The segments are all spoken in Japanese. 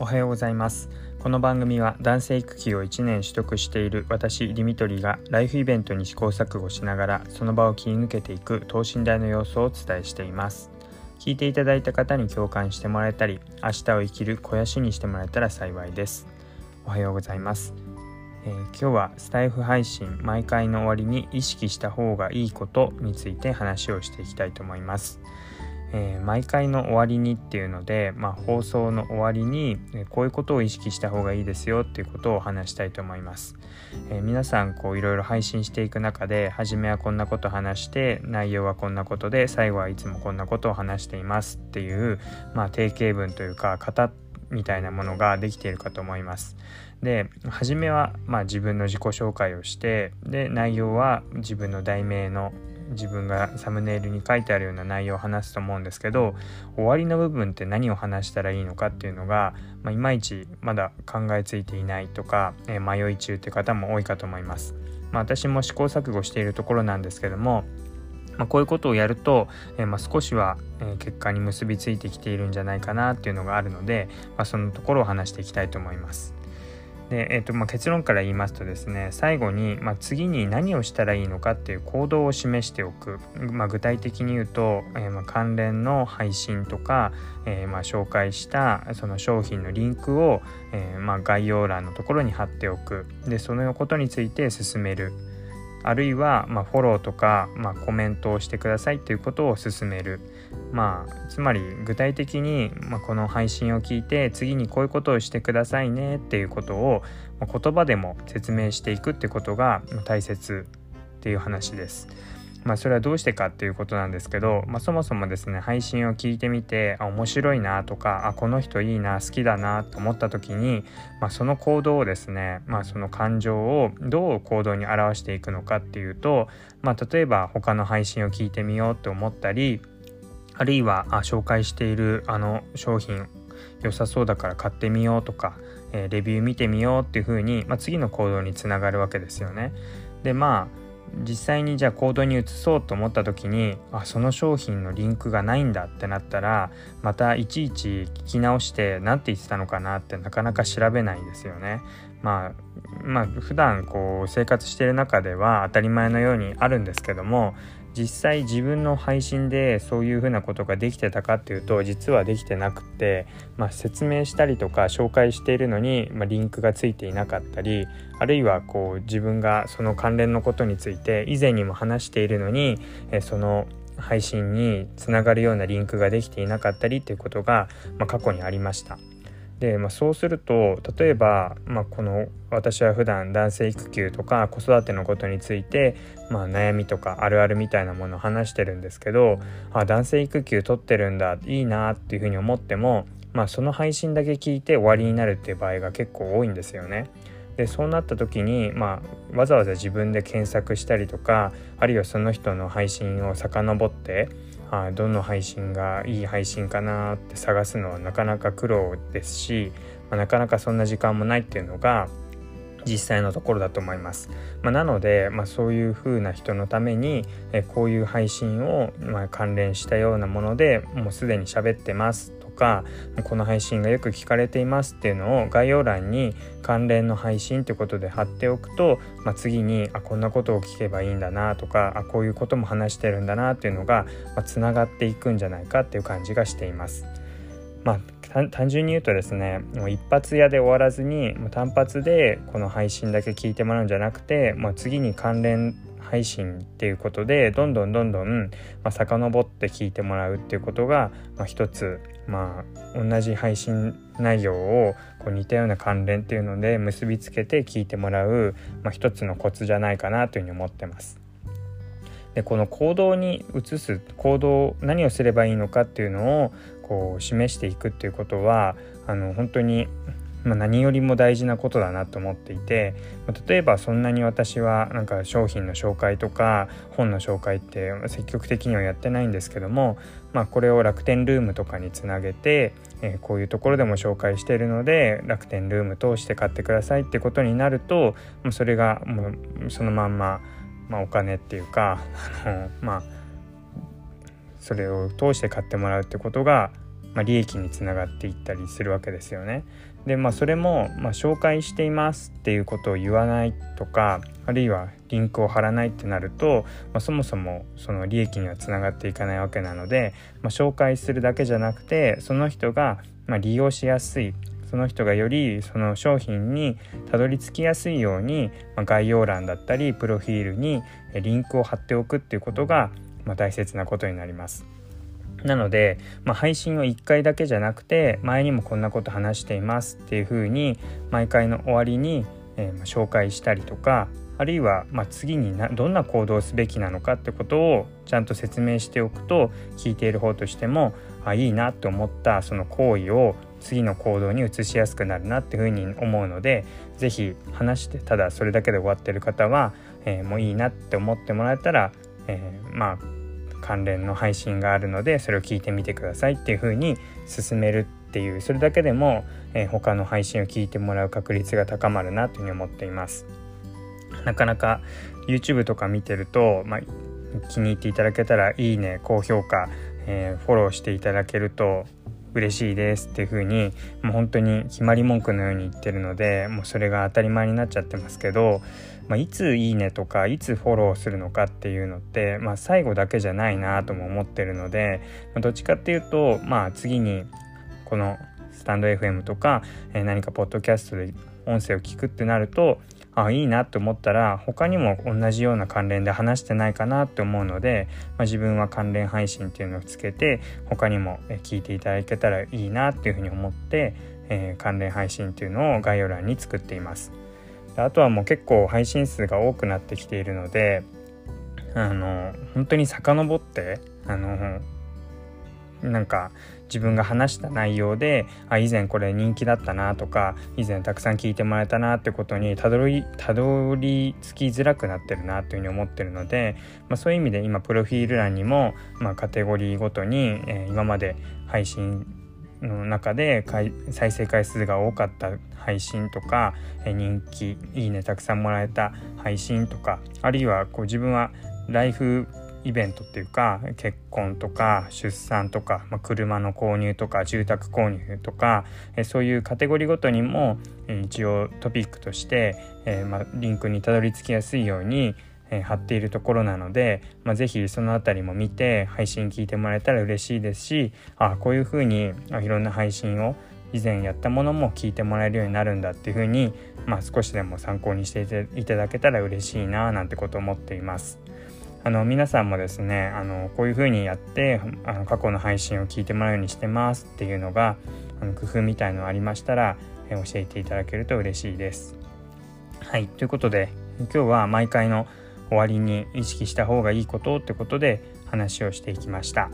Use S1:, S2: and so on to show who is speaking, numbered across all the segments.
S1: おはようございます。この番組は男性育休を1年取得している私ディミトリがライフイベントに試行錯誤しながらその場を切り抜けていく等身大の様子をお伝えしています。聞いていただいた方に共感してもらえたり明日を生きる肥やしにしてもらえたら幸いです。おはようございます。えー、今日はスタイフ配信毎回の終わりに意識した方がいいことについて話をしていきたいと思います。えー、毎回の終わりにっていうので、まあ、放送の終わりに、えこういうことを意識した方がいいですよっていうことを話したいと思います。えー、皆さんこういろいろ配信していく中で初めはこんなこと話して内容はこんなことで最後はいつもこんなことを話していますっていう、まあ、定型文というか型みたいなものができているかと思います。で初めはまあ自分の自己紹介をしてで内容は自分の題名の自分がサムネイルに書いてあるような内容を話すと思うんですけど終わりの部分って何を話したらいいのかっていうのが、まあ、いまいちまだ考えついていないとか、えー、迷い中って方も多いかと思います。まあ、私も試行錯誤しているところなんですけどもまあ、こういうことをやると、えー、まあ少しは、え結果に結びついてきているんじゃないかなっていうのがあるので、まあ、そのところを話していきたいと思います。で、えーとまあ、結論から言いますとですね最後に、まあ、次に何をしたらいいのかっていう行動を示しておく、まあ、具体的に言うと、えー、ま関連の配信とか、えー、ま紹介したその商品のリンクを、えー、ま概要欄のところに貼っておく。でそのことについて進める。あるいは、まあ、フォローとか、ま、コメントをしてくださいっていうことを勧める、まあ、つまり具体的に、ま、この配信を聞いて次にこういうことをしてくださいねっていうことを、ま、言葉でも説明していくってことが大切っていう話です。まあ、それはどうしてかっていうことなんですけど、まあ、そもそもですね配信を聞いてみてあ面白いなとかあこの人いいな好きだなと思った時に、まあ、その行動をですね、まあ、その感情をどう行動に表していくのかっていうと、まあ、例えば他の配信を聞いてみようって思ったりあるいはあ紹介しているあの商品良さそうだから買ってみようとか、えー、レビュー見てみようっていうふうに、まあ、次の行動につながるわけですよね。でまあ実際にじゃあ行動に移そうと思った時にあその商品のリンクがないんだってなったらまたいちいち聞き直して何て言ってたのかなってなかなか調べないですよね。まあまあ普段こう生活してる中では当たり前のようにあるんですけども実際自分の配信でそういうふうなことができてたかっていうと実はできてなくて、まあ、説明したりとか紹介しているのに、まあ、リンクがついていなかったりあるいはこう自分がその関連のことについて以前にも話しているのにえその配信につながるようなリンクができていなかったりっていうことが、まあ、過去にありました。で、まあ、そうすると例えば、まあ、この私は普段男性育休とか子育てのことについて、まあ、悩みとかあるあるみたいなものを話してるんですけどあ男性育休取ってるんだいいなっていうふうに思っても、まあ、その配信だけ聞いて終わりになるっていう場合が結構多いんですよね。でそうなった時に、まあ、わざわざ自分で検索したりとかあるいはその人の配信を遡ってあどの配信がいい配信かなって探すのはなかなか苦労ですし、まあ、なかなかそんな時間もないっていうのが実際のところだと思います。まあ、なので、まあ、そういう風な人のためにえこういう配信を、ま、関連したようなものでもうすでに喋ってますかこの配信がよく聞かれていますっていうのを概要欄に関連の配信ってことで貼っておくと、まあ、次にあこんなことを聞けばいいんだなとかあこういうことも話してるんだなっていうのがつな、まあ、がっていくんじゃないかっていう感じがしています。まあ単純に言うとですねもう一発屋で終わらずに単発でこの配信だけ聞いてもらうんじゃなくて、まあ、次に関連配信っていうことでどんどんどんどん、まあ、遡って聞いてもらうっていうことが、まあ、一つまあ同じ配信内容をこう似たような関連っていうので結びつけて聞いてもらう、まあ、一つのコツじゃないかなというふうに思ってます。でこの行動に移す行動何をすればいいのかっていうのをこう示していくっていうことはあの本当にまあ、何よりも大事なことだなと思っていて、まあ、例えばそんなに私はなんか商品の紹介とか本の紹介って積極的にはやってないんですけども、まあ、これを楽天ルームとかにつなげて、えー、こういうところでも紹介しているので楽天ルーム通して買ってくださいってことになるともうそれがもうそのまんま、まあ、お金っていうかあのまあそれを通して買ってもらうってことがまあ、利益につながっていったりするわけですよね。でまあそれも、まあ、紹介していますっていうことを言わないとかあるいはリンクを貼らないってなると、まあ、そもそもその利益にはつながっていかないわけなので、まあ、紹介するだけじゃなくてその人がま利用しやすいその人がよりその商品にたどり着きやすいように、ま概要欄だったりプロフィールにリンクを貼っておくっていうことが、ま大切なことになります。なので、まあ、配信を1回だけじゃなくて前にもこんなこと話していますっていうふうに毎回の終わりに、えー、紹介したりとかあるいはま次になどんな行動をすべきなのかってことをちゃんと説明しておくと聞いている方としてもあいいなと思ったその行為を次の行動に移しやすくなるなっていうふうに思うので是非話してただそれだけで終わってる方は、えー、もういいなって思ってもらえたら、えー、まあ関連の配信があるのでそれを聞いてみてくださいっていう風に進めるっていうそれだけでも、えー、他の配信を聞いてもらう確率が高まるなというふうに思っています。なかなか YouTube とか見てると、まあ、気に入っていただけたらいいね高評価、えー、フォローしていただけると嬉しいですっていう風にもう本当に決まり文句のように言ってるのでもうそれが当たり前になっちゃってますけど、まあ、いついいねとかいつフォローするのかっていうのって、まあ、最後だけじゃないなとも思ってるので、まあ、どっちかっていうとまあ次にこのスタンド FM とか、えー、何かポッドキャストで音声を聞くってなるとあいいなって思ったら他にも同じような関連で話してないかなって思うので、まあ、自分は関連配信っていうのをつけて他にも聞いていただけたらいいなっていうふうに思って、えー、関連配信っていうのを概要欄に作っています。あとはもう結構配信数が多くなってきているのであの本当に遡ってあのなんか自分が話した内容であ以前これ人気だったなとか以前たくさん聞いてもらえたなってことにたどりたどり着きづらくなってるなというふうに思ってるので、まあ、そういう意味で今プロフィール欄にも、まあ、カテゴリーごとに、えー、今まで配信の中で再生回数が多かった配信とか人気いいねたくさんもらえた配信とかあるいはこう自分はライフイベントっていうか結婚とか出産とか、まあ、車の購入とか住宅購入とかえそういうカテゴリーごとにもえ一応トピックとして、え、まあ、リンクにたどり着きやすいようにえ貼っているところなので、まあ、是非その辺りも見て配信聞いてもらえたら嬉しいですしあこういうふうにいろんな配信を以前やったものも聞いてもらえるようになるんだっていうふうに、まあ、少しでも参考にしていただけたら嬉しいななんてことを思っています。あの皆さんもですねあのこういう風にやってあの過去の配信を聞いてもらうようにしてますっていうのがあの工夫みたいのありましたらえ教えていただけると嬉しいです。はいということで今日は毎回の終わりに意識した方がいいことってことで話をしていきました。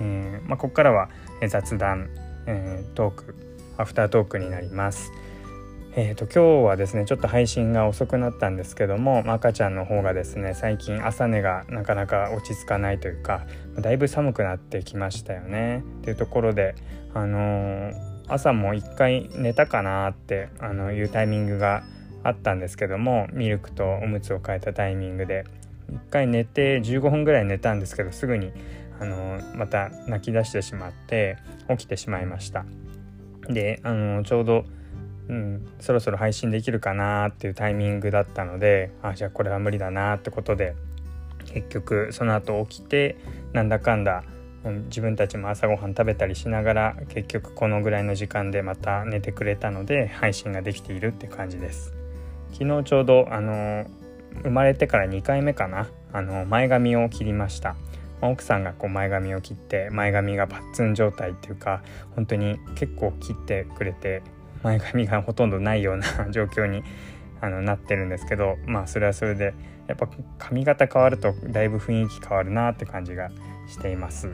S1: えーまあ、ここからは雑談、えー、トークアフタートークになります。えーと、今日はですねちょっと配信が遅くなったんですけども赤ちゃんの方がですね最近朝寝がなかなか落ち着かないというかだいぶ寒くなってきましたよね。っていうところであのー、朝も一回寝たかなってあのいうタイミングがあったんですけどもミルクとおむつを変えたタイミングで一回寝て15分ぐらい寝たんですけどすぐにあのー、また泣き出してしまって起きてしまいました。であのー、ちょうどうん、そろそろ配信できるかなっていうタイミングだったのであじゃあこれは無理だなってことで結局その後起きてなんだかんだ、自分たちも朝ごはん食べたりしながら結局このぐらいの時間でまた寝てくれたので配信ができているって感じです。昨日ちょうどあの生まれてから2回目かなあの前髪を切りました。奥さんがこう前髪を切って前髪がパッツン状態っていうか本当に結構切ってくれて前髪がほとんどないような 状況にあのなってるんですけどまあそれはそれでやっぱ髪型変わるとだいぶ雰囲気変わるなって感じがしています。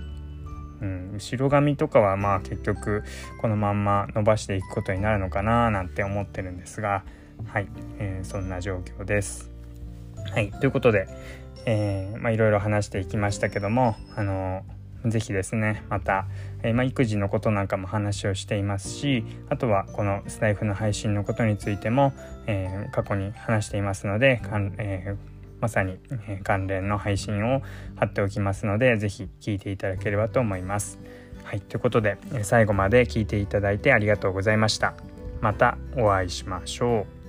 S1: うん、後ろ髪とかはまあ結局このまんま伸ばしていくことになるのかななんて思ってるんですがはい、えー、そんな状況です。はいということで、え、まあいろいろ話していきましたけどもあの是非ですねまた、えー、まあ、育児のことなんかも話をしていますしあとはこのスタイフの配信のことについても、えー、過去に話していますのでかん、えまさに、え関連の配信を貼っておきますので是非聞いていただければと思います。はいということで最後まで聞いていただいてありがとうございましたまたお会いしましょう